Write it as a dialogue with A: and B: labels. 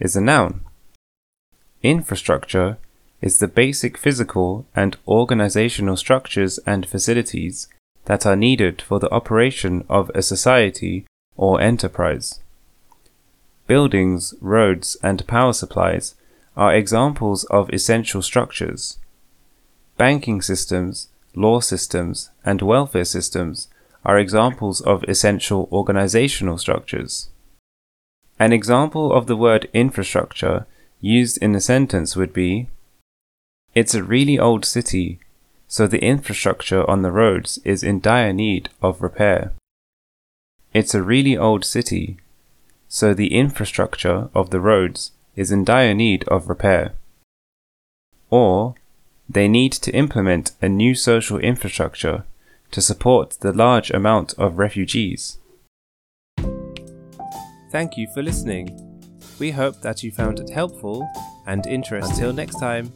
A: is a noun. Infrastructure is the basic physical and organizational structures and facilities that are needed for the operation of a society or enterprise. Buildings, roads, and power supplies are examples of essential structures. Banking systems, law systems, and welfare systems are examples of essential organizational structures. An example of the word infrastructure used in a sentence would be It's a really old city, so the infrastructure on the roads is in dire need of repair. It's a really old city, so the infrastructure of the roads is in dire need of repair. Or, they need to implement a new social infrastructure to support the large amount of refugees. Thank you for listening. We hope that you found it helpful and interesting. Until next time.